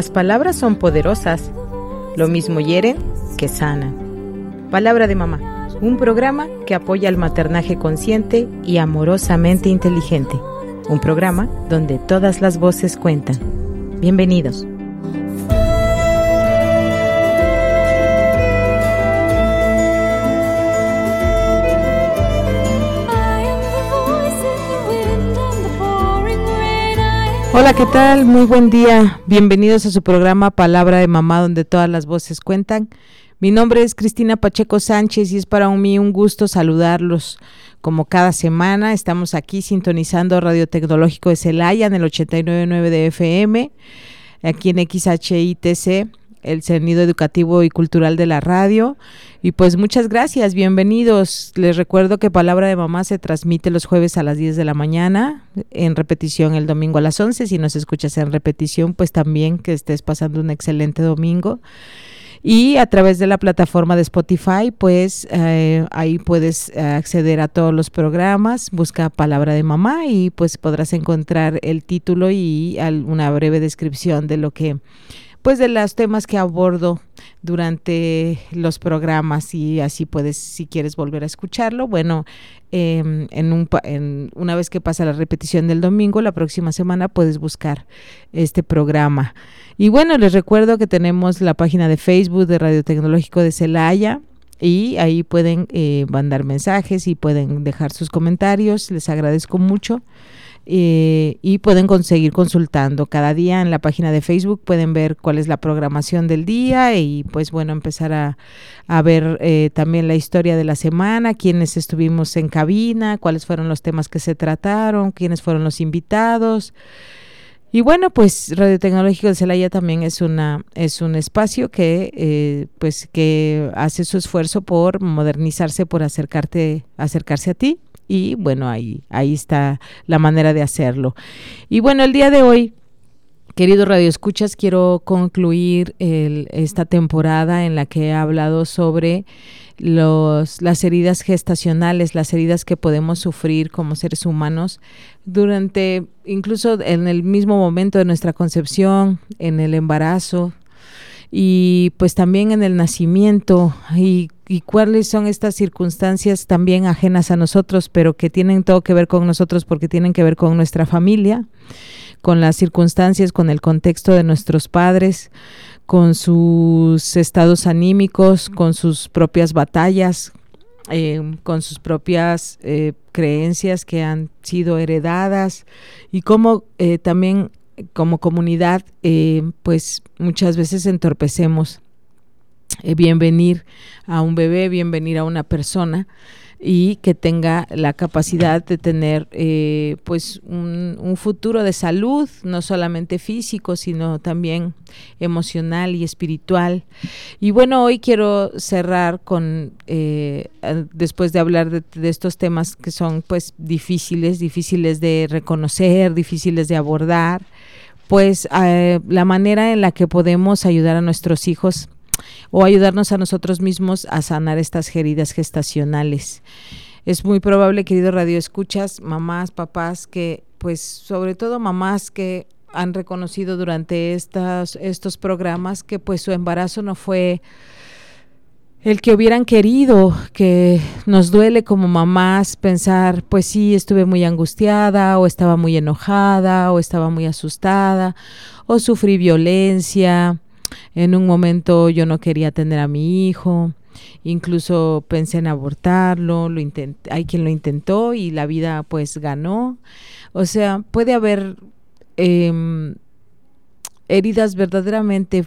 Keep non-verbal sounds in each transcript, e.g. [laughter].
Las palabras son poderosas, lo mismo hieren que sanan. Palabra de mamá, un programa que apoya el maternaje consciente y amorosamente inteligente. Un programa donde todas las voces cuentan. Bienvenidos. Hola, ¿qué tal? Muy buen día. Bienvenidos a su programa Palabra de Mamá, donde todas las voces cuentan. Mi nombre es Cristina Pacheco Sánchez y es para mí un gusto saludarlos. Como cada semana, estamos aquí sintonizando Radio Tecnológico de Celaya en el 89.9 de FM, aquí en XHITC el sonido educativo y cultural de la radio. Y pues muchas gracias, bienvenidos. Les recuerdo que Palabra de Mamá se transmite los jueves a las 10 de la mañana, en repetición el domingo a las 11. Si nos escuchas en repetición, pues también que estés pasando un excelente domingo. Y a través de la plataforma de Spotify, pues eh, ahí puedes acceder a todos los programas, busca Palabra de Mamá y pues podrás encontrar el título y una breve descripción de lo que pues de los temas que abordo durante los programas y así puedes, si quieres volver a escucharlo, bueno, em, en, un, en una vez que pasa la repetición del domingo, la próxima semana puedes buscar este programa. Y bueno, les recuerdo que tenemos la página de Facebook de Radio Tecnológico de Celaya, y ahí pueden eh, mandar mensajes y pueden dejar sus comentarios. Les agradezco mucho. Eh, y pueden conseguir consultando cada día en la página de Facebook, pueden ver cuál es la programación del día y pues bueno, empezar a, ver eh, también la historia de la semana, quiénes estuvimos en cabina, cuáles fueron los temas que se trataron, quiénes fueron los invitados. Y bueno, pues Radio Tecnológico de Celaya también es una es un espacio que eh, pues que hace su esfuerzo por modernizarse, por acercarte acercarse a ti y bueno, ahí, ahí está la manera de hacerlo. Y bueno, el día de hoy, querido Radio Escuchas, quiero concluir esta temporada en la que he hablado sobre los, las heridas gestacionales, las heridas que podemos sufrir como seres humanos durante, incluso en el mismo momento de nuestra concepción, en el embarazo, y pues también en el nacimiento y, cuáles son estas circunstancias también ajenas a nosotros, pero que tienen todo que ver con nosotros porque tienen que ver con nuestra familia, con las circunstancias, con el contexto de nuestros padres, con sus estados anímicos, con sus propias batallas, eh, con sus propias eh, creencias que han sido heredadas y cómo eh, también como comunidad, eh, pues muchas veces entorpecemos eh, bienvenir a un bebé, bienvenir a una persona y que tenga la capacidad de tener eh, pues un, futuro de salud, no solamente físico, sino también emocional y espiritual. Y bueno, hoy quiero cerrar con, después de hablar de, estos temas que son pues difíciles, difíciles de reconocer, difíciles de abordar, pues eh, la manera en la que podemos ayudar a nuestros hijos o ayudarnos a nosotros mismos a sanar estas heridas gestacionales. Es muy probable, querido Radio Escuchas, mamás, papás, que pues sobre todo mamás que han reconocido durante estas, estos programas que pues su embarazo no fue el que hubieran querido, que nos duele como mamás pensar, pues sí, estuve muy angustiada o estaba muy enojada o estaba muy asustada o sufrí violencia, en un momento yo no quería tener a mi hijo, incluso pensé en abortarlo, lo hay quien lo intentó y la vida pues ganó. O sea, puede haber em, heridas verdaderamente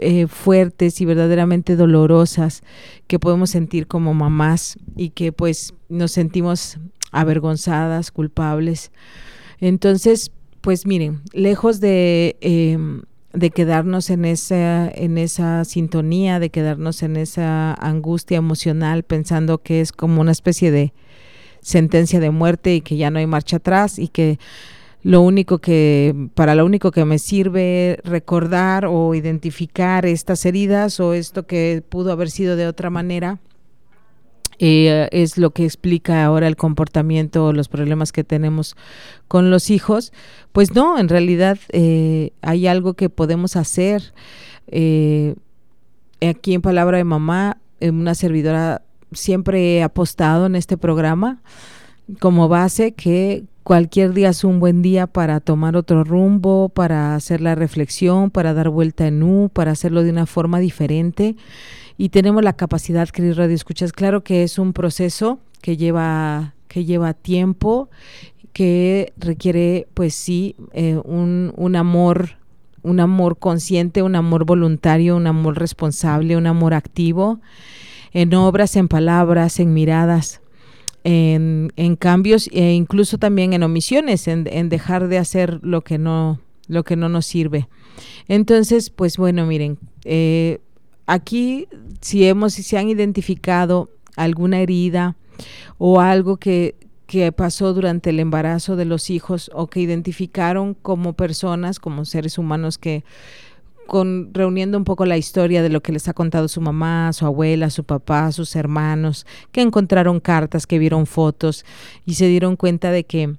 eh, fuertes y verdaderamente dolorosas que podemos sentir como mamás y que pues nos sentimos avergonzadas, culpables. Entonces, pues miren, lejos de, em, de quedarnos en esa, en esa sintonía, de quedarnos en esa angustia emocional pensando que es como una especie de sentencia de muerte y que ya no hay marcha atrás y que lo único que, para lo único que me sirve recordar o identificar estas heridas o esto que pudo haber sido de otra manera, eh, es lo que explica ahora el comportamiento o los problemas que tenemos con los hijos, pues no, en realidad eh, hay algo que podemos hacer. Eh, aquí en Palabra de Mamá, una servidora siempre he apostado en este programa como base que cualquier día es un buen día para tomar otro rumbo, para hacer la reflexión, para dar vuelta en U, para hacerlo de una forma diferente y tenemos la capacidad, querido Radio Escuchas. Claro que es un proceso que lleva, que lleva tiempo, que requiere, pues sí, eh, un, un amor un amor consciente, un amor voluntario, un amor responsable, un amor activo, en obras, en palabras, en miradas, en, en cambios e incluso también en omisiones, en, en, dejar de hacer lo que no, lo que no nos sirve. Entonces, pues bueno, miren, eh, aquí si hemos, si se han identificado alguna herida o algo que, que pasó durante el embarazo de los hijos o que identificaron como personas, como seres humanos que con reuniendo un poco la historia de lo que les ha contado su mamá, su abuela, su papá, sus hermanos, que encontraron cartas, que vieron fotos y se dieron cuenta de que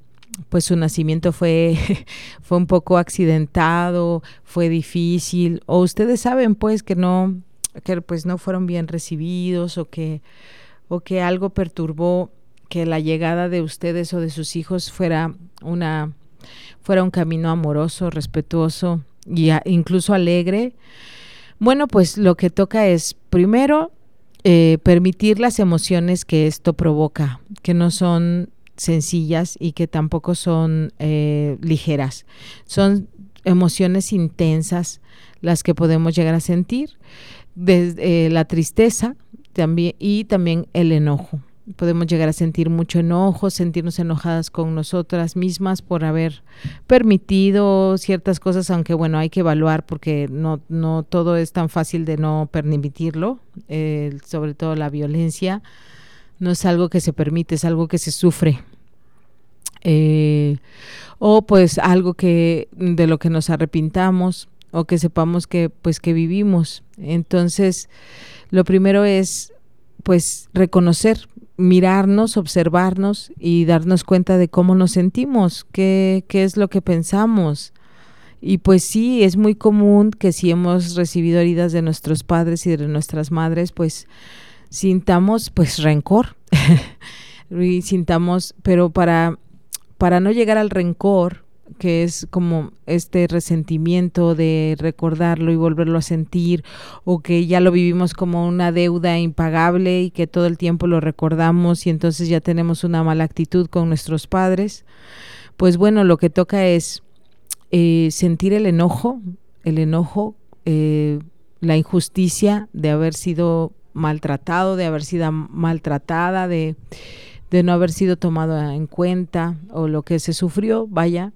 pues su nacimiento fue, [laughs] fue un poco accidentado, fue difícil, o ustedes saben pues que no, que pues no fueron bien recibidos o que, o que algo perturbó que la llegada de ustedes o de sus hijos fuera una fuera un camino amoroso, respetuoso y incluso alegre. Bueno, pues lo que toca es primero eh, permitir las emociones que esto provoca, que no son sencillas y que tampoco son eh, ligeras. Son emociones intensas las que podemos llegar a sentir desde eh, la tristeza también y también el enojo. Podemos llegar a sentir mucho enojo, sentirnos enojadas con nosotras mismas por haber permitido ciertas cosas, aunque bueno, hay que evaluar porque no, no todo es tan fácil de no permitirlo, eh, sobre todo la violencia no es algo que se permite, es algo que se sufre. Eh, o pues algo que de lo que nos arrepintamos o que sepamos que pues que vivimos. Entonces, lo primero es pues reconocer, mirarnos, observarnos y darnos cuenta de cómo nos sentimos, qué, qué es lo que pensamos. Y pues sí, es muy común que si hemos recibido heridas de nuestros padres y de nuestras madres, pues sintamos pues rencor. [laughs] y sintamos, pero para, para no llegar al rencor, que es como este resentimiento de recordarlo y volverlo a sentir, o que ya lo vivimos como una deuda impagable y que todo el tiempo lo recordamos y entonces ya tenemos una mala actitud con nuestros padres, pues bueno, lo que toca es eh, sentir el enojo, el enojo, eh, la injusticia de haber sido maltratado, de haber sido maltratada, de, de no haber sido tomado en cuenta o lo que se sufrió, vaya,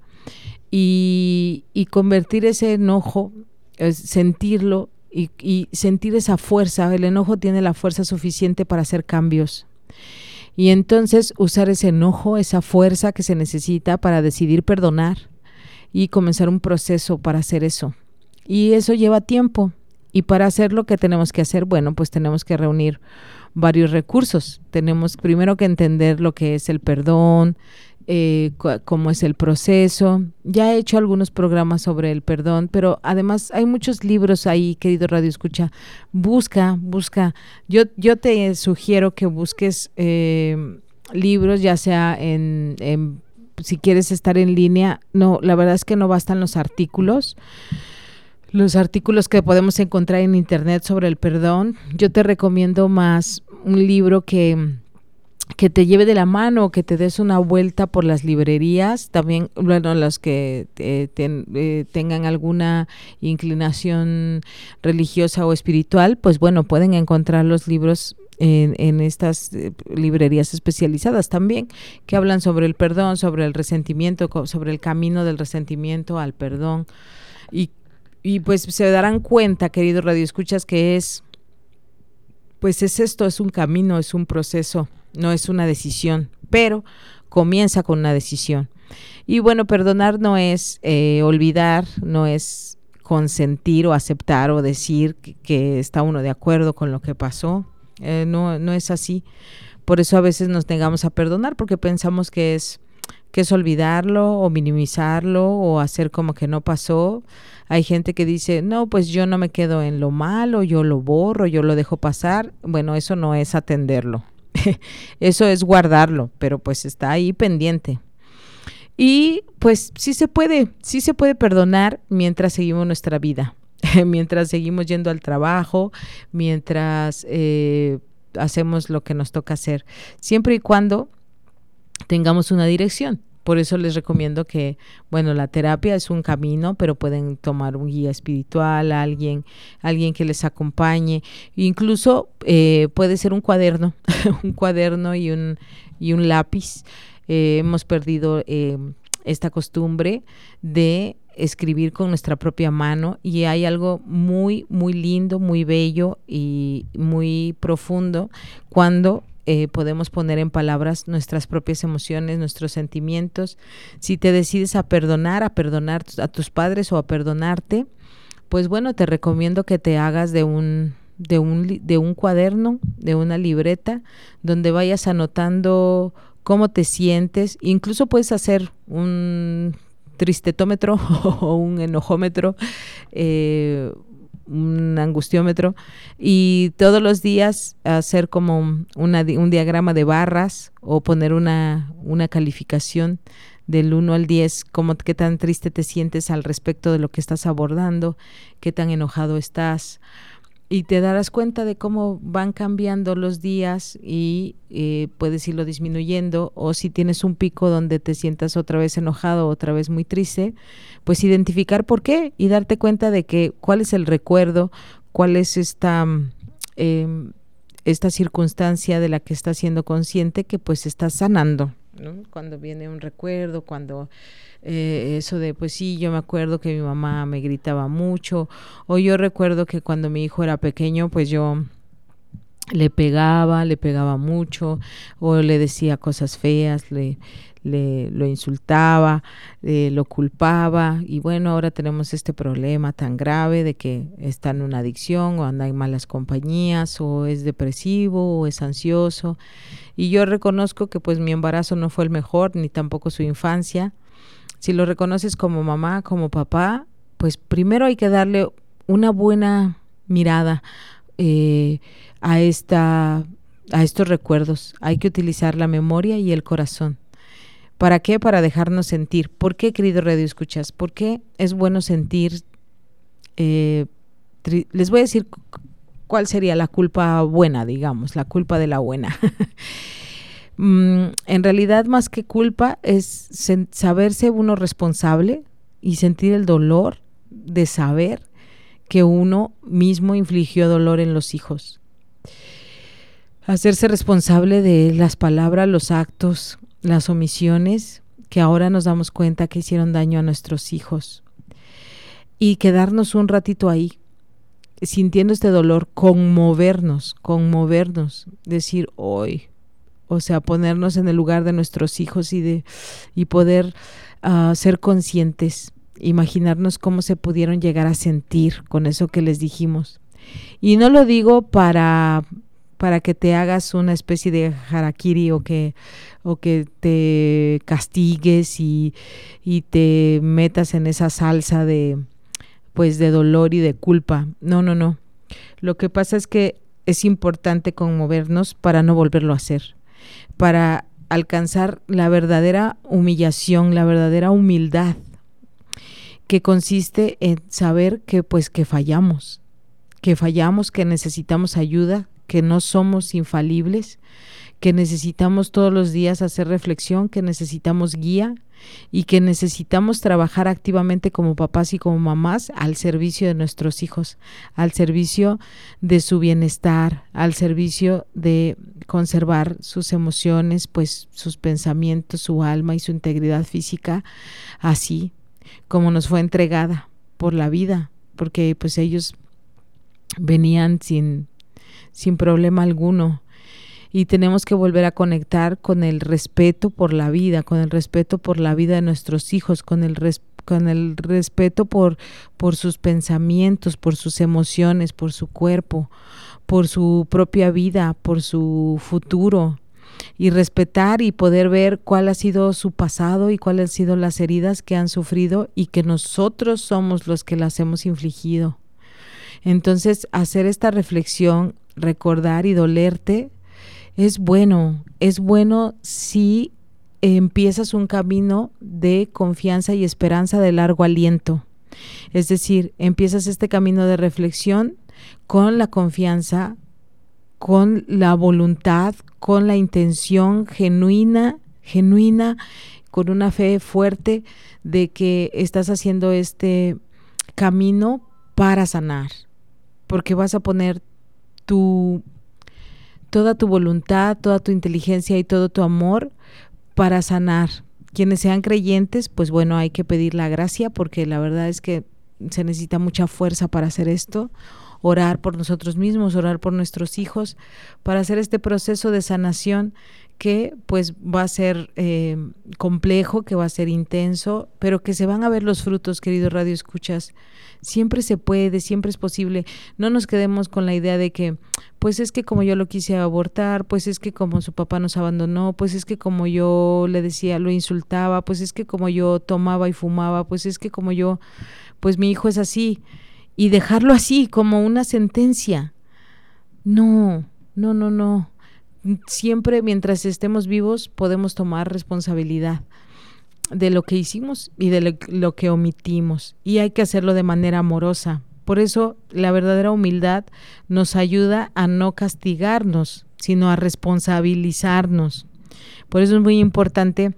y, convertir ese enojo, sentirlo y, sentir esa fuerza. El enojo tiene la fuerza suficiente para hacer cambios. Y entonces usar ese enojo, esa fuerza que se necesita para decidir perdonar y comenzar un proceso para hacer eso. Y eso lleva tiempo. Y para hacer lo que tenemos que hacer, bueno, pues tenemos que reunir varios recursos. Tenemos primero que entender lo que es el perdón, eh, cómo es el proceso. Ya he hecho algunos programas sobre el perdón, pero además hay muchos libros ahí, querido Radio Escucha. Busca, busca. Yo, yo te sugiero que busques eh, libros, ya sea en, en, si quieres estar en línea. No, la verdad es que no bastan los artículos. Los artículos que podemos encontrar en internet sobre el perdón. Yo te recomiendo más un libro que que te lleve de la mano, que te des una vuelta por las librerías, también, bueno, los que eh, eh, tengan alguna inclinación religiosa o espiritual, pues bueno, pueden encontrar los libros en, en, estas eh, librerías especializadas también, que hablan sobre el perdón, sobre el resentimiento, sobre el camino del resentimiento al perdón. Y, y pues se darán cuenta, queridos radioescuchas, que es, pues es esto, es un camino, es un proceso no es una decisión, pero comienza con una decisión. Y bueno, perdonar no es eh, olvidar, no es consentir o aceptar o decir que, está uno de acuerdo con lo que pasó. Eh, no, no es así, Por eso a veces nos negamos a perdonar porque pensamos que es que es olvidarlo o minimizarlo o hacer como que no pasó. Hay gente que dice, no, pues yo no me quedo en lo malo, yo lo borro, yo lo dejo pasar. Bueno, eso no es atenderlo. [laughs] eso es guardarlo, pero pues está ahí pendiente. Y pues sí se puede, sí se puede perdonar mientras seguimos nuestra vida, [laughs] mientras seguimos yendo al trabajo, mientras eh, hacemos lo que nos toca hacer, siempre y cuando tengamos una dirección. Por eso les recomiendo que, bueno, la terapia es un camino, pero pueden tomar un guía espiritual, alguien, alguien que les acompañe. Incluso eh, puede ser un cuaderno, [laughs] un cuaderno y un, y un lápiz. Eh, hemos perdido eh, esta costumbre de escribir con nuestra propia mano y hay algo muy, muy lindo, muy bello y muy profundo cuando eh, podemos poner en palabras nuestras propias emociones, nuestros sentimientos. Si te decides a perdonar, a perdonar a tus padres o a perdonarte, pues bueno, te recomiendo que te hagas de un de un, de un cuaderno, de una libreta, donde vayas anotando cómo te sientes. Incluso puedes hacer un tristetómetro [laughs] o un enojómetro, eh, un angustiómetro y todos los días hacer como un diagrama de barras o poner una, una calificación del 1 al 10, como qué tan triste te sientes al respecto de lo que estás abordando, qué tan enojado estás, y te darás cuenta de cómo van cambiando los días y eh, puedes irlo disminuyendo o si tienes un pico donde te sientas otra vez enojado, otra vez muy triste, pues identificar por qué y darte cuenta de que cuál es el recuerdo, cuál es esta, em, esta circunstancia de la que estás siendo consciente que pues estás sanando. Cuando viene un recuerdo, cuando eh, eso de, pues sí, yo me acuerdo que mi mamá me gritaba mucho, o yo recuerdo que cuando mi hijo era pequeño, pues yo le pegaba, le pegaba mucho, o le decía cosas feas, le, le lo insultaba, eh, lo culpaba, y bueno, ahora tenemos este problema tan grave de que está en una adicción, o anda en malas compañías, o es depresivo, o es ansioso, y yo reconozco que pues mi embarazo no fue el mejor, ni tampoco su infancia, si lo reconoces como mamá, como papá, pues primero hay que darle una buena mirada eh, a, esta, a estos recuerdos. Hay que utilizar la memoria y el corazón. ¿Para qué? Para dejarnos sentir. ¿Por qué, querido Radio Escuchas? ¿Por qué es bueno sentir? Eh, les voy a decir cuál sería la culpa buena, digamos, la culpa de la buena. [laughs] Mm, en realidad más que culpa es saberse uno responsable y sentir el dolor de saber que uno mismo infligió dolor en los hijos. Hacerse responsable de las palabras, los actos, las omisiones que ahora nos damos cuenta que hicieron daño a nuestros hijos. Y quedarnos un ratito ahí, sintiendo este dolor, conmovernos, conmovernos, decir, hoy o sea, ponernos en el lugar de nuestros hijos y de y poder ah, ser conscientes, imaginarnos cómo se pudieron llegar a sentir con eso que les dijimos. Y no lo digo para para que te hagas una especie de harakiri o que o que te castigues y, y te metas en esa salsa de pues de dolor y de culpa. No, no, no. Lo que pasa es que es importante conmovernos para no volverlo a hacer para alcanzar la verdadera humillación, la verdadera humildad, que consiste en saber que pues que fallamos, que fallamos, que necesitamos ayuda, que no somos infalibles, que necesitamos todos los días hacer reflexión, que necesitamos guía, y que necesitamos trabajar activamente como papás y como mamás al servicio de nuestros hijos, al servicio de su bienestar, al servicio de conservar sus emociones, pues sus pensamientos, su alma y su integridad física, así como nos fue entregada por la vida, porque pues ellos venían sin, sin problema alguno y tenemos que volver a conectar con el respeto por la vida, con el respeto por la vida de nuestros hijos, con el con el respeto por, por sus pensamientos, por sus emociones, por su cuerpo, por su propia vida, por su futuro. y respetar y poder ver cuál ha sido su pasado y cuáles han sido las heridas que han sufrido y que nosotros somos los que las hemos infligido. Entonces, hacer esta reflexión, recordar y dolerte, es bueno, es bueno si empiezas un camino de confianza y esperanza de largo aliento. Es decir, empiezas este camino de reflexión con la confianza, con la voluntad, con la intención genuina, genuina, con una fe fuerte de que estás haciendo este camino para sanar, porque vas a poner tu toda tu voluntad, toda tu inteligencia y todo tu amor para sanar. Quienes sean creyentes, pues bueno, hay que pedir la gracia porque la verdad es que se necesita mucha fuerza para hacer esto orar por nosotros mismos, orar por nuestros hijos, para hacer este proceso de sanación que pues va a ser eh, complejo, que va a ser intenso, pero que se van a ver los frutos, queridos Radio Escuchas. Siempre se puede, siempre es posible. No nos quedemos con la idea de que, pues es que como yo lo quise abortar, pues es que como su papá nos abandonó, pues es que como yo le decía, lo insultaba, pues es que como yo tomaba y fumaba, pues es que como yo, pues mi hijo es así y dejarlo así como una sentencia. No, no, no, no. Siempre mientras estemos vivos podemos tomar responsabilidad de lo que hicimos y de lo, que omitimos. Y hay que hacerlo de manera amorosa. Por eso la verdadera humildad nos ayuda a no castigarnos, sino a responsabilizarnos. Por eso es muy importante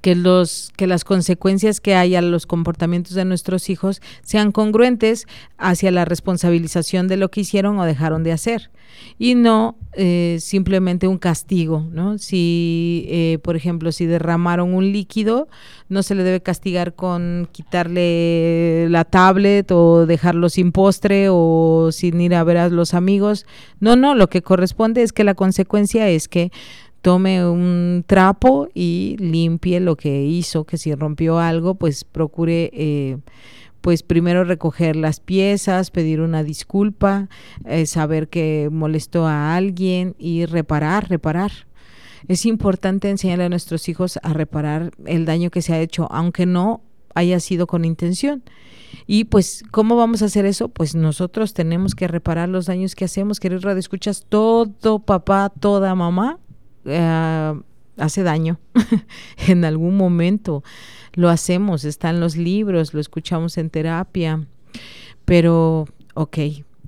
que los que las consecuencias que haya los comportamientos de nuestros hijos sean congruentes hacia la responsabilización de lo que hicieron o dejaron de hacer. Y no eh, simplemente un castigo no si eh, por ejemplo si derramaron un líquido no se le debe castigar con quitarle la tablet o dejarlo sin postre o sin ir a ver a los amigos. No no lo que corresponde es que la consecuencia es que tome un trapo y limpie lo que hizo, que si rompió algo, pues procure eh, pues primero recoger las piezas, pedir una disculpa, eh, saber que molestó a alguien y reparar, reparar. Es importante enseñarle a nuestros hijos a reparar el daño que se ha hecho, aunque no haya sido con intención. Y pues, ¿cómo vamos a hacer eso? Pues nosotros tenemos que reparar los daños que hacemos. Querido Radio Escuchas, todo papá, toda mamá eh, hace daño [laughs] en algún momento. Lo hacemos, está en los libros, lo escuchamos en terapia, pero, ok,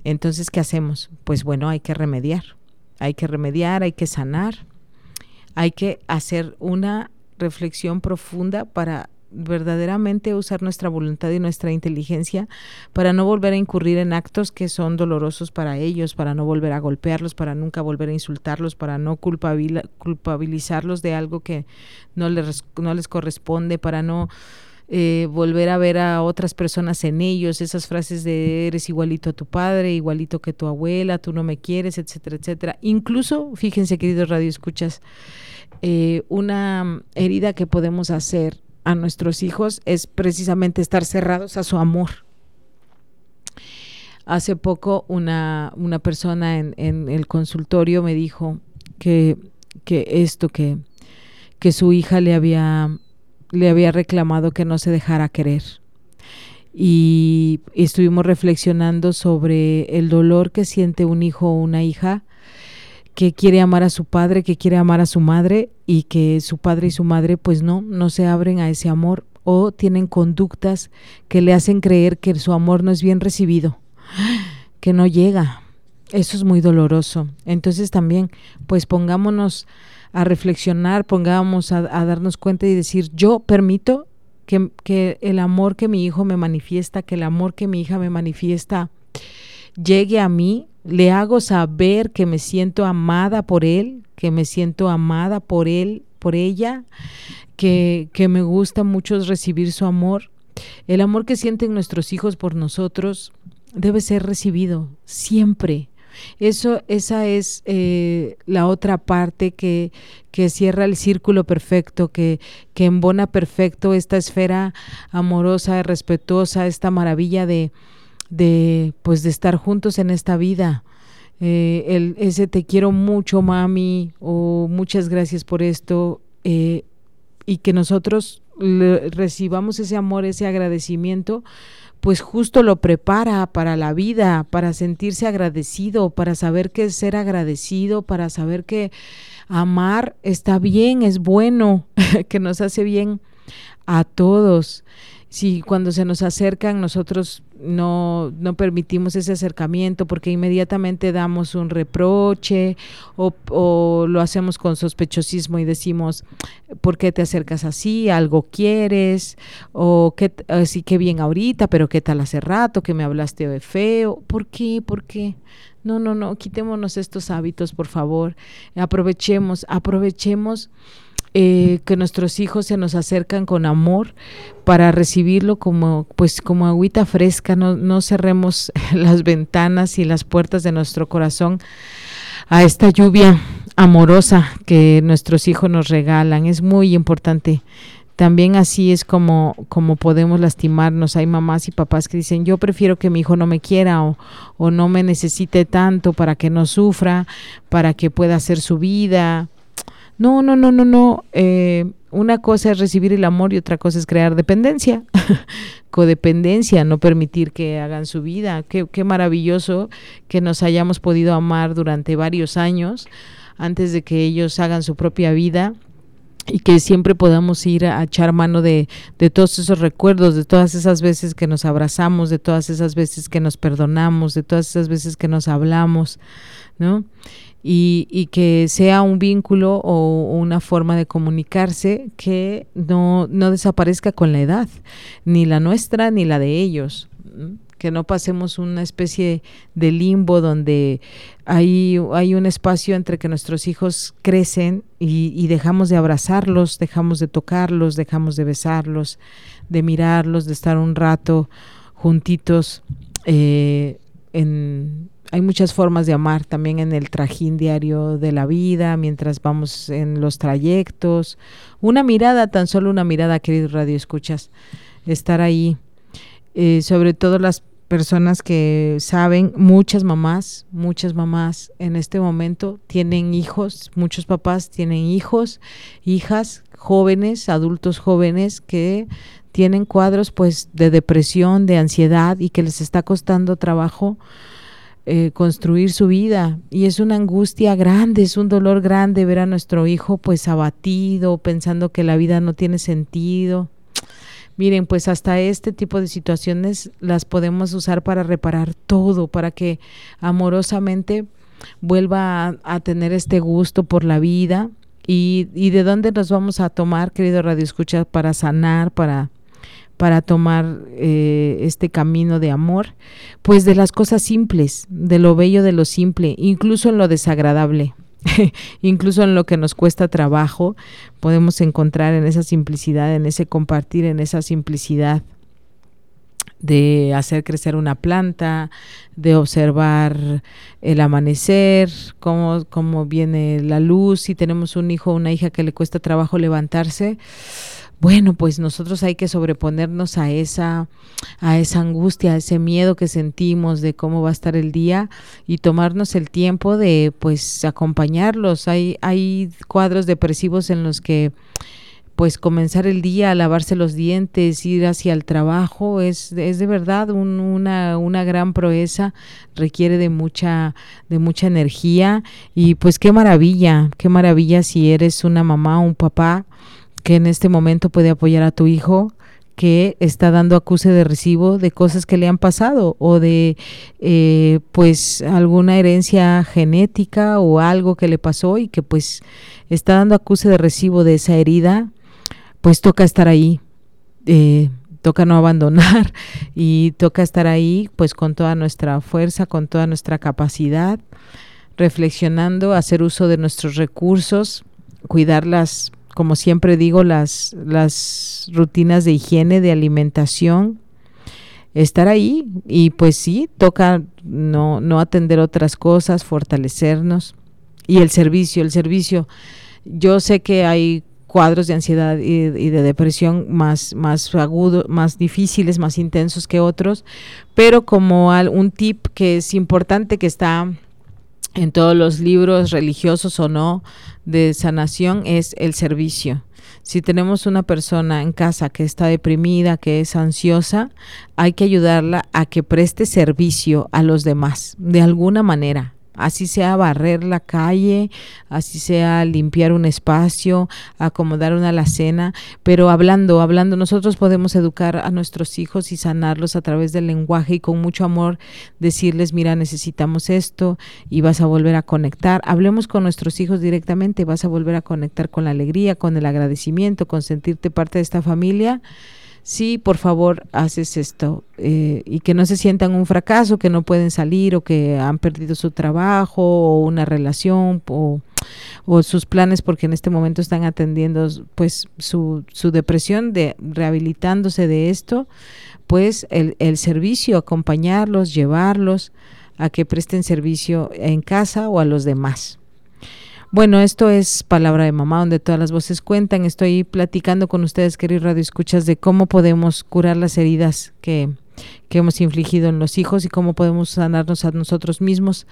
entonces, ¿qué hacemos? Pues bueno, hay que remediar, hay que remediar, hay que sanar, hay que hacer una reflexión profunda para verdaderamente usar nuestra voluntad y nuestra inteligencia para no volver a incurrir en actos que son dolorosos para ellos, para no volver a golpearlos, para nunca volver a insultarlos, para no culpabilizarlos de algo que no les, no les corresponde, para no eh, volver a ver a otras personas en ellos, esas frases de eres igualito a tu padre, igualito que tu abuela, tú no me quieres, etcétera, etcétera. Incluso, fíjense queridos radioescuchas, eh, una herida que podemos hacer a nuestros hijos es precisamente estar cerrados a su amor. Hace poco una, una persona en, en, el consultorio me dijo que, que esto, que, que su hija le había, le había reclamado que no se dejara querer. Y estuvimos reflexionando sobre el dolor que siente un hijo o una hija que quiere amar a su padre, que quiere amar a su madre y que su padre y su madre pues no, no se abren a ese amor o tienen conductas que le hacen creer que su amor no es bien recibido, que no llega. Eso es muy doloroso. Entonces también pues pongámonos a reflexionar, pongamos a, darnos cuenta y decir, yo permito que, que el amor que mi hijo me manifiesta, que el amor que mi hija me manifiesta, llegue a mí le hago saber que me siento amada por él, que me siento amada por él, por ella, que, que me gusta mucho recibir su amor. El amor que sienten nuestros hijos por nosotros debe ser recibido siempre. Eso, esa es eh, la otra parte que, que, cierra el círculo perfecto, que, que embona perfecto esta esfera amorosa, respetuosa, esta maravilla de, de pues de estar juntos en esta vida. eh, el, ese te quiero mucho, mami, o muchas gracias por esto, eh, y que nosotros recibamos ese amor, ese agradecimiento, pues justo lo prepara para la vida, para sentirse agradecido, para saber que ser agradecido, para saber que amar está bien, es bueno, [laughs] que nos hace bien a todos si cuando se nos acercan nosotros no, no permitimos ese acercamiento porque inmediatamente damos un reproche o, lo hacemos con sospechosismo y decimos, ¿por qué te acercas así? ¿Algo quieres? ¿O qué, así que bien ahorita, pero qué tal hace rato que me hablaste de feo? ¿Por qué? ¿Por qué? No, no, no, quitémonos estos hábitos, por favor. Aprovechemos, aprovechemos eh, que nuestros hijos se nos acercan con amor para recibirlo como pues como agüita fresca no, no cerremos [laughs] las ventanas y las puertas de nuestro corazón a esta lluvia amorosa que nuestros hijos nos regalan. Es muy importante. También así es como, como podemos lastimarnos. Hay mamás y papás que dicen, yo prefiero que mi hijo no me quiera o, o no me necesite tanto para que no sufra, para que pueda hacer su vida, no, no, no, no, no. Eh, una cosa es recibir el amor y otra cosa es crear dependencia, [laughs] codependencia, no permitir que hagan su vida. Qué, qué maravilloso que nos hayamos podido amar durante varios años antes de que ellos hagan su propia vida y que siempre podamos ir a, echar mano de, de, todos esos recuerdos, de todas esas veces que nos abrazamos, de todas esas veces que nos perdonamos, de todas esas veces que nos hablamos, ¿no? Y, y, que sea un vínculo o una forma de comunicarse que no, no desaparezca con la edad, ni la nuestra ni la de ellos que no pasemos una especie de limbo donde hay, hay un espacio entre que nuestros hijos crecen y, dejamos de abrazarlos, dejamos de tocarlos, dejamos de besarlos, de mirarlos, de estar un rato juntitos eh, en, hay muchas formas de amar también en el trajín diario de la vida, mientras vamos en los trayectos. Una mirada, tan solo una mirada, querido Radio Escuchas, estar ahí. Eh, sobre todo las personas que saben, muchas mamás, muchas mamás en este momento tienen hijos, muchos papás tienen hijos, hijas, jóvenes, adultos jóvenes que tienen cuadros pues de depresión, de ansiedad y que les está costando trabajo eh, construir su vida y es una angustia grande, es un dolor grande ver a nuestro hijo pues abatido, pensando que la vida no tiene sentido. Miren, pues hasta este tipo de situaciones las podemos usar para reparar todo, para que amorosamente vuelva a, tener este gusto por la vida y, y, de dónde nos vamos a tomar, querido Radio Escucha, para sanar, para para tomar eh, este camino de amor? Pues de las cosas simples, de lo bello de lo simple, incluso en lo desagradable. [laughs] incluso en lo que nos cuesta trabajo, podemos encontrar en esa simplicidad, en ese compartir, en esa simplicidad de hacer crecer una planta, de observar el amanecer, cómo, cómo viene la luz, si tenemos un hijo o una hija que le cuesta trabajo levantarse, bueno, pues nosotros hay que sobreponernos a esa, a esa angustia, a ese miedo que sentimos de cómo va a estar el día y tomarnos el tiempo de pues acompañarlos. Hay, hay cuadros depresivos en los que pues comenzar el día, lavarse los dientes, ir hacia el trabajo, es, es de verdad una, una gran proeza, requiere de mucha, de mucha energía y pues qué maravilla, qué maravilla si eres una mamá o un papá que en este momento puede apoyar a tu hijo que está dando acuse de recibo de cosas que le han pasado o de eh, pues alguna herencia genética o algo que le pasó y que pues está dando acuse de recibo de esa herida, pues toca estar ahí, eh, toca no abandonar [laughs] y toca estar ahí pues con toda nuestra fuerza, con toda nuestra capacidad, reflexionando, hacer uso de nuestros recursos, cuidar las como siempre digo, las, las rutinas de higiene, de alimentación, estar ahí y pues sí, toca no, no atender otras cosas, fortalecernos. Y el servicio, el servicio, yo sé que hay cuadros de ansiedad y, de depresión más, más agudos, más difíciles, más intensos que otros, pero como un tip que es importante que está en todos los libros religiosos o no de sanación es el servicio. Si tenemos una persona en casa que está deprimida, que es ansiosa, hay que ayudarla a que preste servicio a los demás de alguna manera así sea barrer la calle, así sea limpiar un espacio, acomodar una alacena, pero hablando, hablando, nosotros podemos educar a nuestros hijos y sanarlos a través del lenguaje y con mucho amor decirles, mira, necesitamos esto y vas a volver a conectar. Hablemos con nuestros hijos directamente, vas a volver a conectar con la alegría, con el agradecimiento, con sentirte parte de esta familia sí, por favor, haces esto eh, y que no se sientan un fracaso, que no pueden salir o que han perdido su trabajo o una relación o, sus planes porque en este momento están atendiendo pues su, su depresión, de rehabilitándose de esto, pues el, el servicio, acompañarlos, llevarlos a que presten servicio en casa o a los demás. Bueno, esto es Palabra de Mamá, donde todas las voces cuentan. Estoy platicando con ustedes, queridos radioescuchas, de cómo podemos curar las heridas que, que hemos infligido en los hijos y cómo podemos sanarnos a nosotros mismos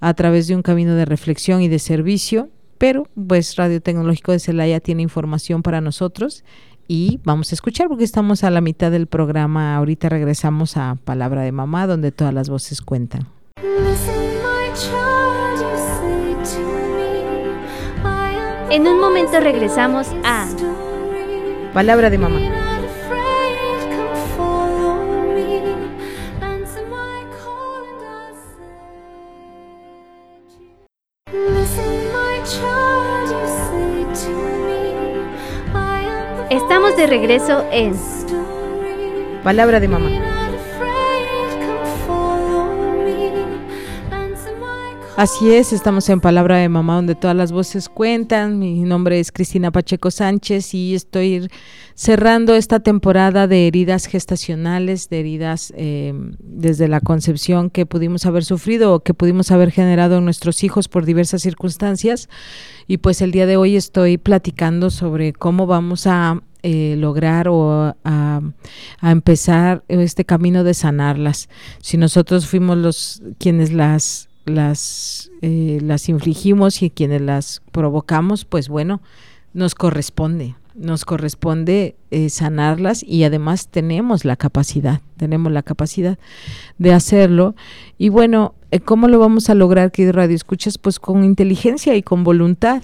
a través de un camino de reflexión y de servicio. Pero, pues, Radio Tecnológico de Celaya tiene información para nosotros y vamos a escuchar porque estamos a la mitad del programa. Ahorita regresamos a Palabra de Mamá, donde todas las voces cuentan. En un momento regresamos a Palabra de Mamá. Estamos de regreso en Palabra de Mamá. Así es, estamos en Palabra de Mamá, donde todas las voces cuentan. Mi nombre es Cristina Pacheco Sánchez y estoy cerrando esta temporada de heridas gestacionales, de heridas em, desde la concepción que pudimos haber sufrido o que pudimos haber generado en nuestros hijos por diversas circunstancias. Y pues el día de hoy estoy platicando sobre cómo vamos a eh, lograr o a, a, empezar este camino de sanarlas. Si nosotros fuimos los quienes las las, eh, las infligimos y quienes las provocamos, pues bueno, nos corresponde, nos corresponde eh, sanarlas y además tenemos la capacidad, tenemos la capacidad de hacerlo. Y bueno, eh, ¿cómo lo vamos a lograr, que Radio Escuchas? Pues con inteligencia y con voluntad.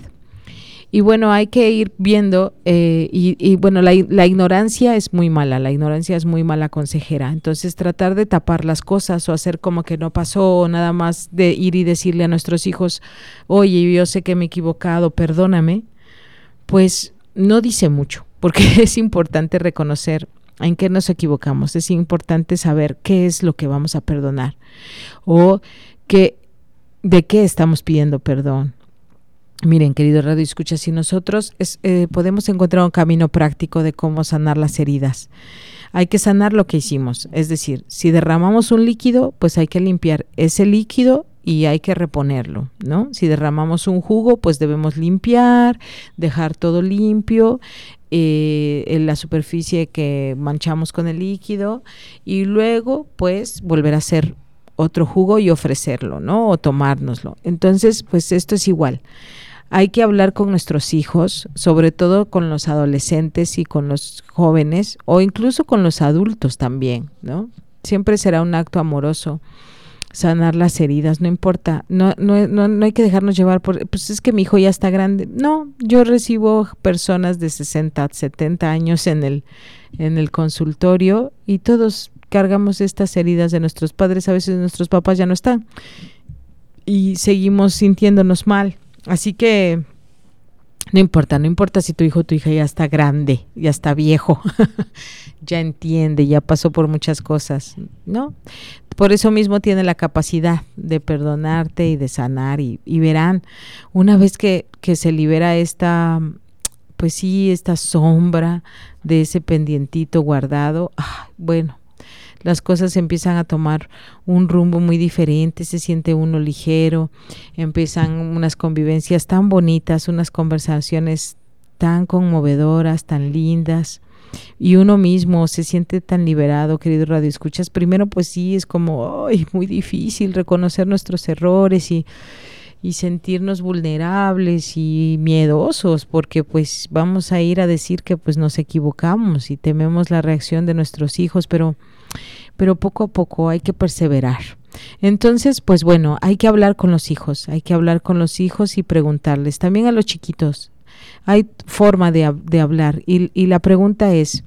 Y bueno, hay que ir viendo, eh, y, bueno, la, la, ignorancia es muy mala, la ignorancia es muy mala consejera. Entonces, tratar de tapar las cosas o hacer como que no pasó, o nada más de ir y decirle a nuestros hijos, oye, yo sé que me he equivocado, perdóname, pues no dice mucho, porque [laughs] es importante reconocer en qué nos equivocamos, es importante saber qué es lo que vamos a perdonar o que, de qué estamos pidiendo perdón Miren, querido Radio Escucha, si nosotros eh, podemos encontrar un camino práctico de cómo sanar las heridas, hay que sanar lo que hicimos. Es decir, si derramamos un líquido, pues hay que limpiar ese líquido y hay que reponerlo, ¿no? Si derramamos un jugo, pues debemos limpiar, dejar todo limpio, eh, en la superficie que manchamos con el líquido y luego, pues, volver a hacer otro jugo y ofrecerlo, ¿no? O tomárnoslo. Entonces, pues esto es igual hay que hablar con nuestros hijos, sobre todo con los adolescentes y con los jóvenes o incluso con los adultos también, ¿no? Siempre será un acto amoroso sanar las heridas, no importa, no, no, no, no hay que dejarnos llevar por, pues es que mi hijo ya está grande. No, yo recibo personas de 60, 70 años en el, en el consultorio y todos cargamos estas heridas de nuestros padres, a veces nuestros papás ya no están y seguimos sintiéndonos mal Así que no importa, no importa si tu hijo o tu hija ya está grande, ya está viejo, [laughs] ya entiende, ya pasó por muchas cosas, ¿no? Por eso mismo tiene la capacidad de perdonarte y de sanar y, verán, una vez que, que se libera esta, pues sí, esta sombra de ese pendientito guardado, bueno, las cosas empiezan a tomar un rumbo muy diferente, se siente uno ligero, empiezan unas convivencias tan bonitas, unas conversaciones tan conmovedoras, tan lindas. y uno mismo se siente tan liberado, querido Radio Escuchas. Primero, pues sí, es como muy difícil reconocer nuestros errores y, y sentirnos vulnerables y miedosos, porque pues vamos a ir a decir que pues nos equivocamos y tememos la reacción de nuestros hijos, pero, pero poco a poco hay que perseverar. Entonces, pues bueno, hay que hablar con los hijos, hay que hablar con los hijos y preguntarles, también a los chiquitos, hay forma de, hablar y, y la pregunta es,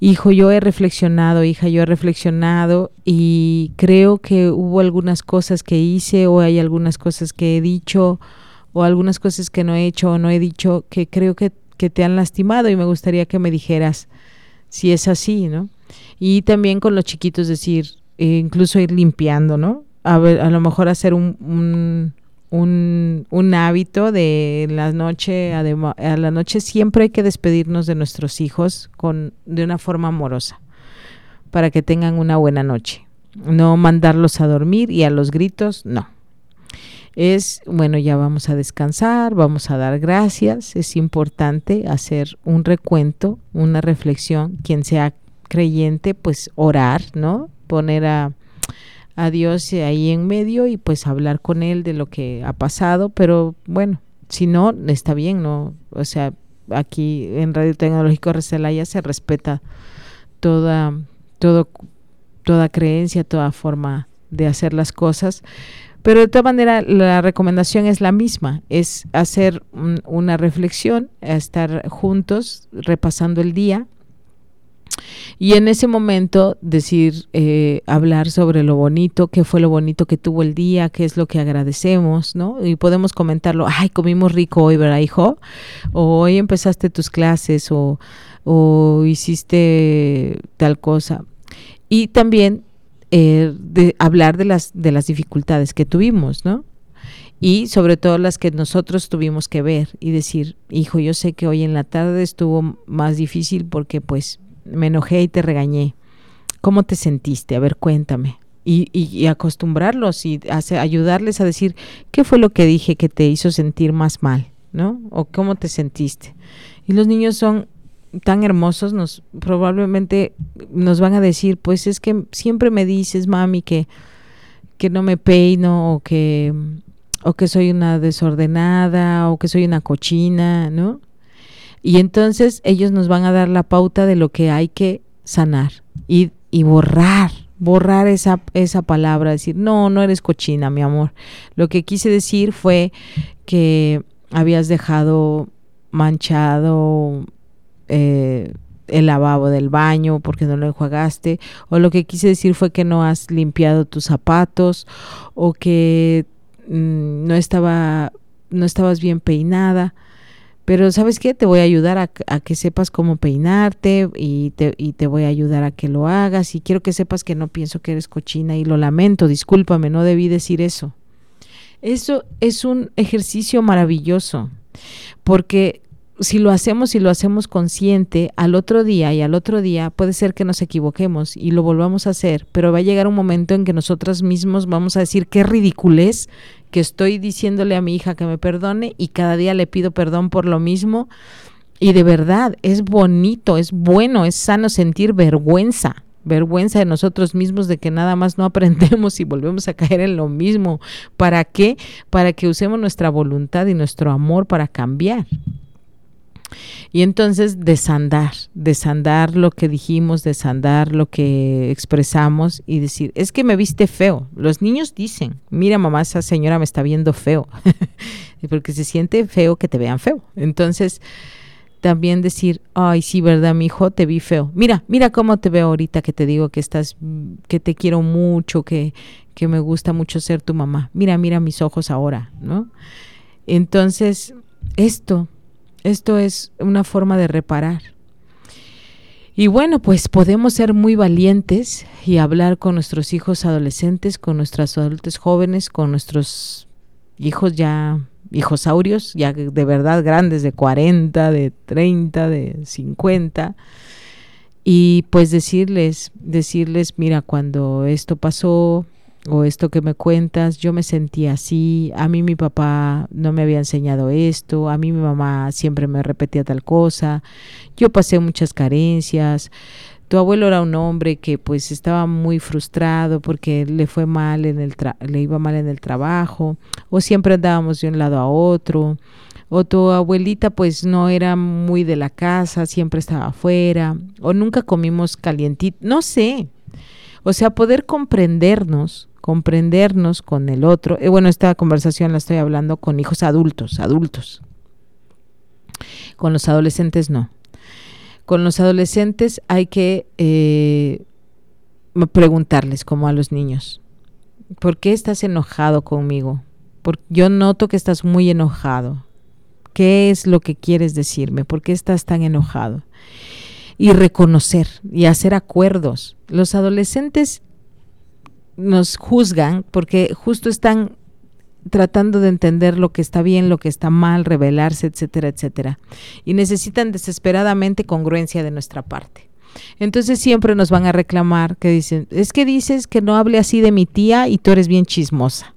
hijo, yo he reflexionado, hija, yo he reflexionado y creo que hubo algunas cosas que hice o hay algunas cosas que he dicho o algunas cosas que no he hecho o no he dicho que creo que, que te han lastimado y me gustaría que me dijeras si es así, ¿no? Y también con los chiquitos decir, eh, incluso ir limpiando, ¿no? A, ver, a lo mejor hacer un, un, un, un hábito de la noche, a la noche siempre hay que despedirnos de nuestros hijos con, de una forma amorosa, para que tengan una buena noche. No mandarlos a dormir y a los gritos, no. Es, bueno, ya vamos a descansar, vamos a dar gracias, es importante hacer un recuento, una reflexión, quien sea creyente, pues orar, ¿no? Poner a, a Dios ahí en medio y pues hablar con Él de lo que ha pasado, pero bueno, si no, está bien, ¿no? O sea, aquí en Radio Tecnológico Recelaya se respeta toda, todo, toda creencia, toda forma de hacer las cosas, pero de todas manera la recomendación es la misma, es hacer una reflexión, estar juntos repasando el día, y en ese momento decir, eh, hablar sobre lo bonito, qué fue lo bonito que tuvo el día, qué es lo que agradecemos, ¿no? Y podemos comentarlo, ay, comimos rico hoy, ¿verdad, hijo? O hoy empezaste tus clases o, o hiciste tal cosa. Y también eh, de hablar de las, de las dificultades que tuvimos, ¿no? y sobre todo las que nosotros tuvimos que ver y decir, hijo, yo sé que hoy en la tarde estuvo más difícil porque pues me enojé y te regañé. ¿Cómo te sentiste? A ver, cuéntame. Y, y, acostumbrarlos y ayudarles a decir qué fue lo que dije que te hizo sentir más mal, ¿no? O cómo te sentiste. Y los niños son tan hermosos, nos probablemente nos van a decir, pues es que siempre me dices, mami, que, que no me peino o que o que soy una desordenada o que soy una cochina, ¿no? Y entonces ellos nos van a dar la pauta de lo que hay que sanar y, y borrar, borrar esa, esa palabra, decir, no, no eres cochina, mi amor. Lo que quise decir fue que habías dejado manchado eh, el lavabo del baño porque no lo enjuagaste, o lo que quise decir fue que no has limpiado tus zapatos, o que mm, no estaba, no estabas bien peinada. Pero sabes qué, te voy a ayudar a, que sepas cómo peinarte y te, y te voy a ayudar a que lo hagas y quiero que sepas que no pienso que eres cochina y lo lamento, discúlpame, no debí decir eso. Eso es un ejercicio maravilloso porque si lo hacemos y lo hacemos consciente, al otro día y al otro día puede ser que nos equivoquemos y lo volvamos a hacer, pero va a llegar un momento en que nosotros mismos vamos a decir qué ridiculez que estoy diciéndole a mi hija que me perdone y cada día le pido perdón por lo mismo. Y de verdad, es bonito, es bueno, es sano sentir vergüenza, vergüenza de nosotros mismos de que nada más no aprendemos y volvemos a caer en lo mismo. ¿Para qué? Para que usemos nuestra voluntad y nuestro amor para cambiar. Y entonces desandar, desandar lo que dijimos, desandar lo que expresamos y decir, es que me viste feo. Los niños dicen, mira mamá, esa señora me está viendo feo, [laughs] porque se siente feo que te vean feo. Entonces, también decir, ay, sí, verdad, mi hijo, te vi feo. Mira, mira cómo te veo ahorita que te digo que estás, que te quiero mucho, que, que me gusta mucho ser tu mamá. Mira, mira mis ojos ahora, ¿no? Entonces, esto, esto es una forma de reparar. Y bueno, pues podemos ser muy valientes y hablar con nuestros hijos adolescentes, con nuestros adultos jóvenes, con nuestros hijos ya, hijosaurios, ya de verdad grandes, de 40, de 30, de 50. Y pues decirles, decirles, mira, cuando esto pasó, o esto que me cuentas, yo me sentía así, a mí mi papá no me había enseñado esto, a mí mi mamá siempre me repetía tal cosa, yo pasé muchas carencias, tu abuelo era un hombre que pues estaba muy frustrado porque le fue mal en el le iba mal en el trabajo o siempre andábamos de un lado a otro o tu abuelita pues no era muy de la casa, siempre estaba afuera o nunca comimos calientito, no sé. O sea, poder comprendernos comprendernos con el otro. Y bueno, esta conversación la estoy hablando con hijos adultos, adultos. Con los adolescentes no. Con los adolescentes hay que eh, preguntarles, como a los niños, ¿por qué estás enojado conmigo? Porque yo noto que estás muy enojado. ¿Qué es lo que quieres decirme? ¿Por qué estás tan enojado? Y reconocer y hacer acuerdos. Los adolescentes nos juzgan porque justo están tratando de entender lo que está bien, lo que está mal, revelarse, etcétera, etcétera. Y necesitan desesperadamente congruencia de nuestra parte. Entonces siempre nos van a reclamar que dicen, es que dices que no hable así de mi tía y tú eres bien chismosa.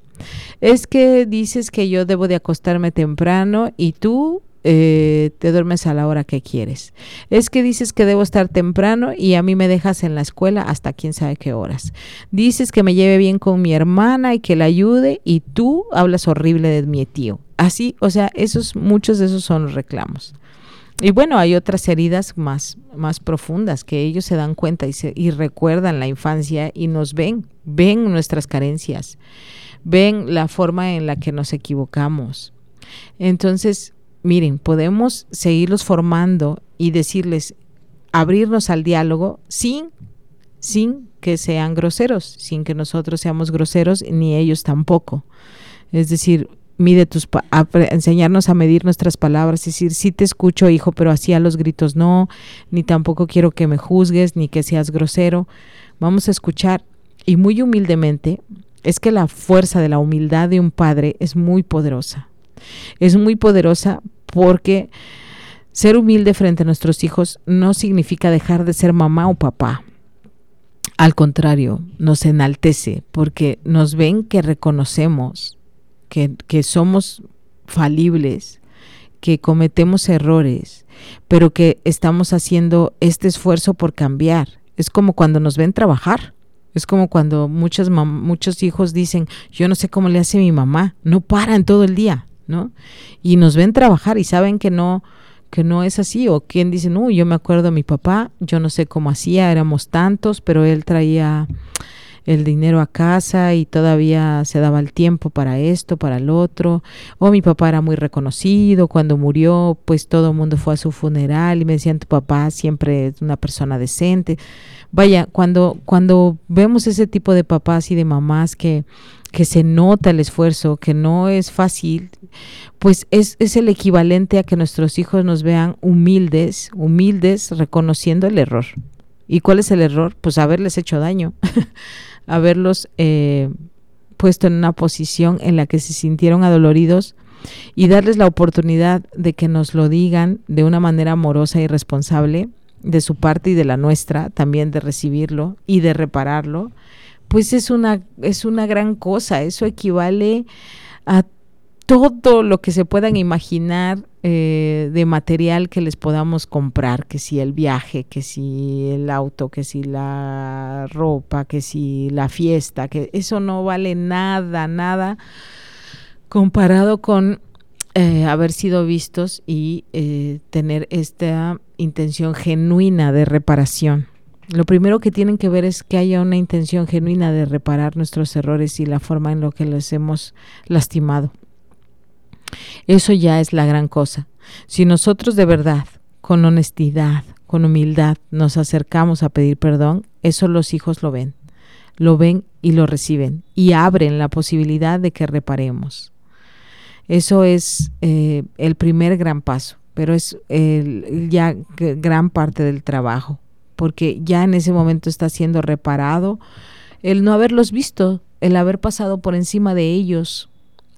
Es que dices que yo debo de acostarme temprano y tú eh, te duermes a la hora que quieres. Es que dices que debo estar temprano y a mí me dejas en la escuela hasta quién sabe qué horas. Dices que me lleve bien con mi hermana y que la ayude y tú hablas horrible de mi tío. Así, o sea, esos, muchos de esos son los reclamos. Y bueno, hay otras heridas más, más profundas que ellos se dan cuenta y, y recuerdan la infancia y nos ven, ven nuestras carencias, ven la forma en la que nos equivocamos. Entonces, miren, podemos seguirlos formando y decirles, abrirnos al diálogo sin, sin que sean groseros, sin que nosotros seamos groseros ni ellos tampoco. Es decir, mide tus enseñarnos a medir nuestras palabras, es decir, sí te escucho, hijo, pero así a los gritos no, ni tampoco quiero que me juzgues, ni que seas grosero. Vamos a escuchar y muy humildemente, es que la fuerza de la humildad de un padre es muy poderosa. Es muy poderosa porque ser humilde frente a nuestros hijos no significa dejar de ser mamá o papá. Al contrario, nos enaltece porque nos ven que reconocemos que, que somos falibles, que cometemos errores, pero que estamos haciendo este esfuerzo por cambiar. Es como cuando nos ven trabajar. Es como cuando muchos, muchos hijos dicen, yo no sé cómo le hace mi mamá, no paran todo el día. ¿No? Y nos ven trabajar y saben que no que no es así o quien dice, "No, yo me acuerdo de mi papá, yo no sé cómo hacía, éramos tantos, pero él traía el dinero a casa y todavía se daba el tiempo para esto, para el otro. O mi papá era muy reconocido, cuando murió, pues todo el mundo fue a su funeral y me decían, tu papá siempre es una persona decente. Vaya, cuando, cuando vemos ese tipo de papás y de mamás que que se nota el esfuerzo, que no es fácil, pues es, es, el equivalente a que nuestros hijos nos vean humildes, humildes, reconociendo el error. ¿Y cuál es el error? Pues haberles hecho daño, [laughs] haberlos eh, puesto en una posición en la que se sintieron adoloridos y darles la oportunidad de que nos lo digan de una manera amorosa y responsable de su parte y de la nuestra, también de recibirlo y de repararlo pues es una, es una gran cosa. Eso equivale a todo lo que se puedan imaginar eh, de material que les podamos comprar, que si el viaje, que si el auto, que si la ropa, que si la fiesta, que eso no vale nada, nada comparado con eh, haber sido vistos y eh, tener esta intención genuina de reparación. Lo primero que tienen que ver es que haya una intención genuina de reparar nuestros errores y la forma en la que les hemos lastimado. Eso ya es la gran cosa. Si nosotros de verdad, con honestidad, con humildad, nos acercamos a pedir perdón, eso los hijos lo ven. Lo ven y lo reciben y abren la posibilidad de que reparemos. Eso es eh, el primer gran paso, pero es ya gran parte del trabajo porque ya en ese momento está siendo reparado, el no haberlos visto, el haber pasado por encima de ellos,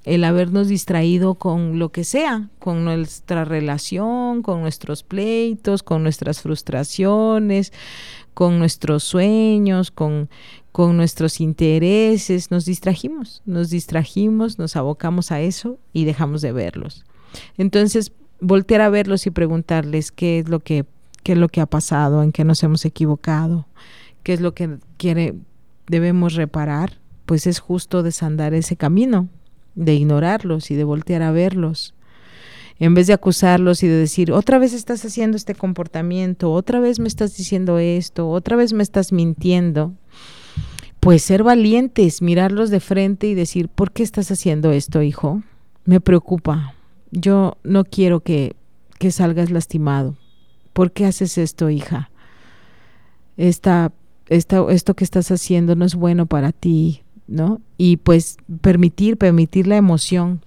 el habernos distraído con lo que sea, con nuestra relación, con nuestros pleitos, con nuestras frustraciones, con nuestros sueños, con, con nuestros intereses, nos distrajimos, nos distrajimos, nos abocamos a eso y dejamos de verlos. Entonces, voltear a verlos y preguntarles qué es lo que, qué es lo que ha pasado, en qué nos hemos equivocado, qué es lo que quiere, debemos reparar, pues es justo desandar ese camino, de ignorarlos y de voltear a verlos. En vez de acusarlos y de decir, otra vez estás haciendo este comportamiento, otra vez me estás diciendo esto, otra vez me estás mintiendo, pues ser valientes, mirarlos de frente y decir, ¿por qué estás haciendo esto, hijo? Me preocupa, yo no quiero que, que salgas lastimado. ¿Por qué haces esto, hija? Esta, esta, esto que estás haciendo no es bueno para ti, ¿no? Y pues permitir, permitir la emoción,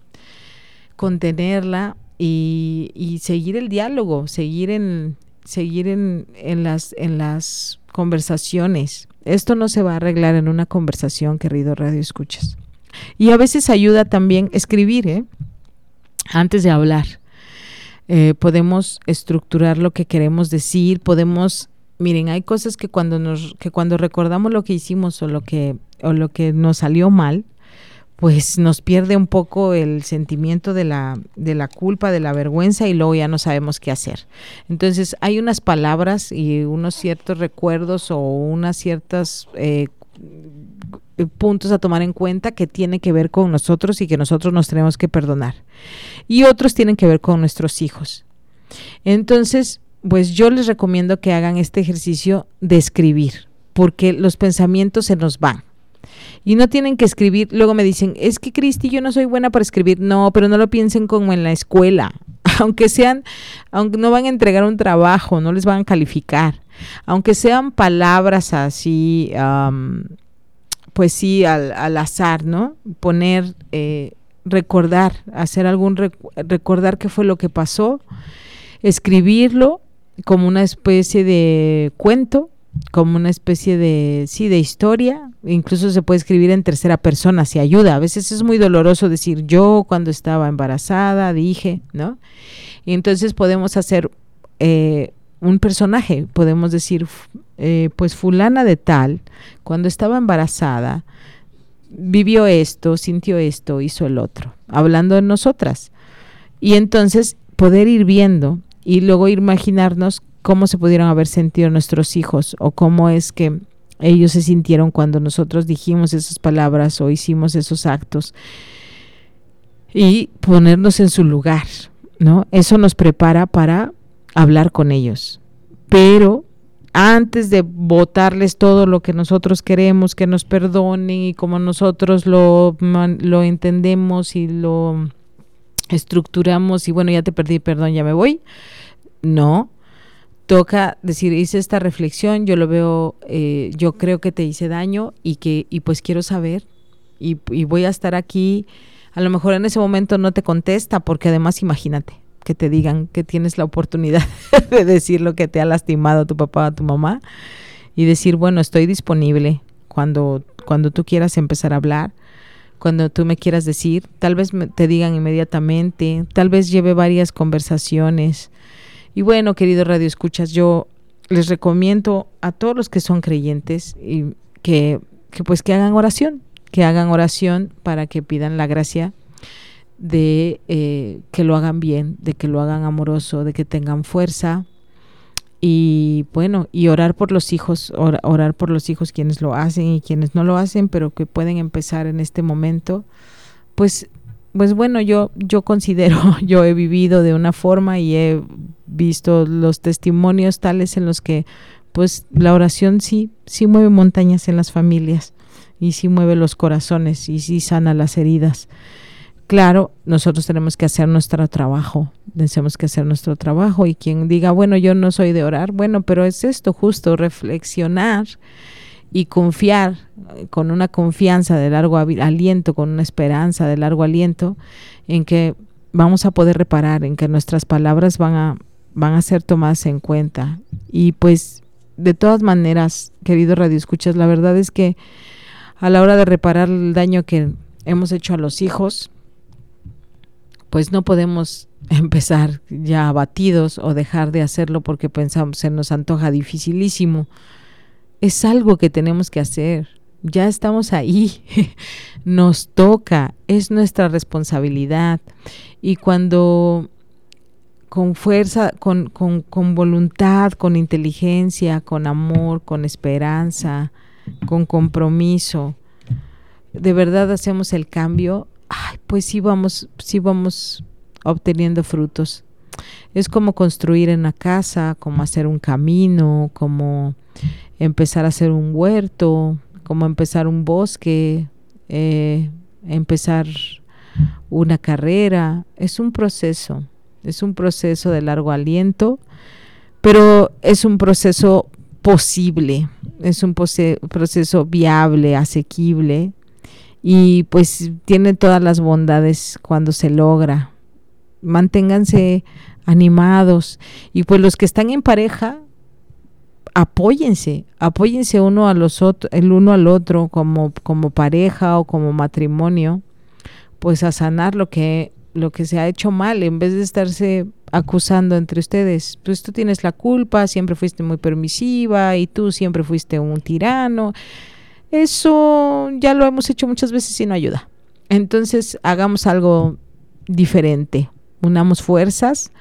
contenerla y, seguir el diálogo, seguir en, seguir en, en, las, en las conversaciones. Esto no se va a arreglar en una conversación, querido Radio Escuchas. Y a veces ayuda también escribir, ¿eh? antes de hablar. Eh, podemos estructurar lo que queremos decir, podemos, miren, hay cosas que cuando nos, que cuando recordamos lo que hicimos o lo que, o lo que nos salió mal, pues nos pierde un poco el sentimiento de la, de la culpa, de la vergüenza y luego ya no sabemos qué hacer. Entonces hay unas palabras y unos ciertos recuerdos o unas ciertas eh, puntos a tomar en cuenta que tiene que ver con nosotros y que nosotros nos tenemos que perdonar. Y otros tienen que ver con nuestros hijos. Entonces, pues yo les recomiendo que hagan este ejercicio de escribir, porque los pensamientos se nos van. Y no tienen que escribir, luego me dicen, es que Cristi, yo no soy buena para escribir. No, pero no lo piensen como en la escuela. [laughs] Aunque sean, aunque no van a entregar un trabajo, no les van a calificar. Aunque sean palabras así, pues sí, al, al, azar, ¿no? Poner, eh, recordar, hacer algún, recordar qué fue lo que pasó, escribirlo como una especie de cuento, como una especie de, sí, de historia, incluso se puede escribir en tercera persona, si ayuda. A veces es muy doloroso decir yo cuando estaba embarazada dije, ¿no? Y entonces podemos hacer eh, un personaje, podemos decir, eh, pues fulana de tal, cuando estaba embarazada, vivió esto, sintió esto, hizo el otro, hablando de nosotras. Y entonces poder ir viendo y luego imaginarnos cómo se pudieron haber sentido nuestros hijos o cómo es que ellos se sintieron cuando nosotros dijimos esas palabras o hicimos esos actos y ponernos en su lugar, ¿no? Eso nos prepara para hablar con ellos. Pero antes de votarles todo lo que nosotros queremos que nos perdonen y como nosotros lo, lo entendemos y lo estructuramos y bueno, ya te perdí, perdón, ya me voy. No, toca decir, hice esta reflexión, yo lo veo, eh, yo creo que te hice daño y que, y pues quiero saber y, y voy a estar aquí. A lo mejor en ese momento no te contesta porque además imagínate, que te digan que tienes la oportunidad [laughs] de decir lo que te ha lastimado tu papá o tu mamá y decir, bueno, estoy disponible cuando, cuando tú quieras empezar a hablar, cuando tú me quieras decir, tal vez te digan inmediatamente, tal vez lleve varias conversaciones. Y bueno, querido Radio Escuchas, yo les recomiendo a todos los que son creyentes y que, que pues que hagan oración, que hagan oración para que pidan la gracia de eh, que lo hagan bien, de que lo hagan amoroso, de que tengan fuerza y bueno, y orar por los hijos, orar por los hijos quienes lo hacen y quienes no lo hacen, pero que pueden empezar en este momento, pues pues bueno, yo yo considero, [laughs] yo he vivido de una forma y he visto los testimonios tales en los que pues la oración sí sí mueve montañas en las familias y sí mueve los corazones y sí sana las heridas claro, nosotros tenemos que hacer nuestro trabajo, tenemos que hacer nuestro trabajo y quien diga, bueno, yo no soy de orar, bueno, pero es esto justo, reflexionar y confiar eh, con una confianza de largo aliento, con una esperanza de largo aliento en que vamos a poder reparar, en que nuestras palabras van a, van a ser tomadas en cuenta. Y pues, de todas maneras, querido Radio Escuchas, la verdad es que a la hora de reparar el daño que hemos hecho a los hijos, pues no podemos [laughs] empezar ya abatidos o dejar de hacerlo porque pensamos se nos antoja dificilísimo. Es algo que tenemos que hacer, ya estamos ahí, [laughs] nos toca, es nuestra responsabilidad. Y cuando con fuerza, con, con, con, voluntad, con inteligencia, con amor, con esperanza, con compromiso, de verdad hacemos el cambio, ay, pues sí vamos, sí vamos obteniendo frutos. Es como construir una casa, como hacer un camino, como empezar a hacer un huerto, como empezar un bosque, eh, empezar una carrera. Es un proceso, es un proceso de largo aliento, pero es un proceso posible, es un proceso viable, asequible y pues tiene todas las bondades cuando se logra. Manténganse animados y pues los que están en pareja apóyense, apóyense uno a los otros, el uno al otro como, como pareja o como matrimonio, pues a sanar lo que, lo que se ha hecho mal, en vez de estarse acusando entre ustedes, pues tú tienes la culpa, siempre fuiste muy permisiva y tú siempre fuiste un tirano. Eso ya lo hemos hecho muchas veces y no ayuda. Entonces hagamos algo diferente, unamos fuerzas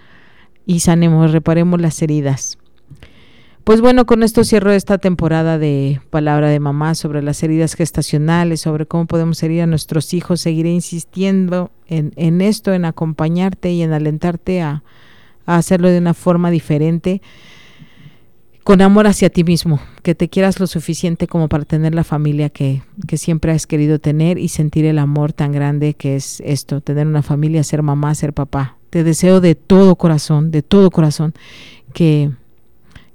y sanemos, reparemos las heridas. Pues bueno, con esto cierro esta temporada de Palabra de Mamá sobre las heridas gestacionales, sobre cómo podemos herir a nuestros hijos. Seguiré insistiendo en, esto, en acompañarte y en alentarte a, hacerlo de una forma diferente, con amor hacia ti mismo, que te quieras lo suficiente como para tener la familia que, que siempre has querido tener y sentir el amor tan grande que es esto, tener una familia, ser mamá, ser papá. Te deseo de todo corazón, de todo corazón, que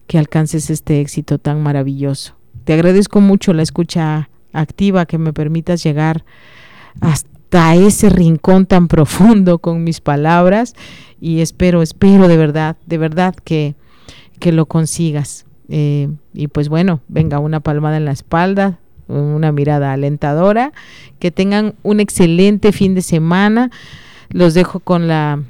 que alcances este éxito tan maravilloso. Te agradezco mucho la escucha activa que me permitas llegar hasta ese rincón tan [laughs] profundo con mis palabras y espero, espero de verdad, de verdad que, que lo consigas. Eh, y pues bueno, venga una palmada en la espalda, una mirada alentadora, que tengan un excelente fin de semana. Los dejo con la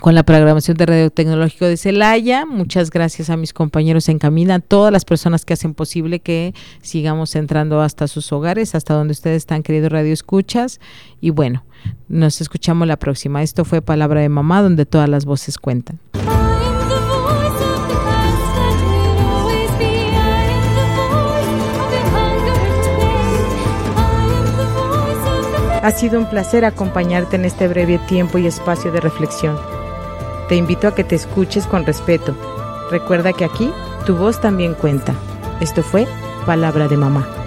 con la programación de Radio Tecnológico de Celaya. Muchas gracias a mis compañeros en Camina, a todas las personas que hacen posible que sigamos entrando hasta sus hogares, hasta donde ustedes están, queridos Radio Escuchas. Y bueno, nos escuchamos la próxima. Esto fue Palabra de Mamá, donde todas las voces cuentan. Ha sido un placer acompañarte en este breve tiempo y espacio de reflexión. Te invito a que te escuches con respeto. Recuerda que aquí tu voz también cuenta. Esto fue Palabra de Mamá.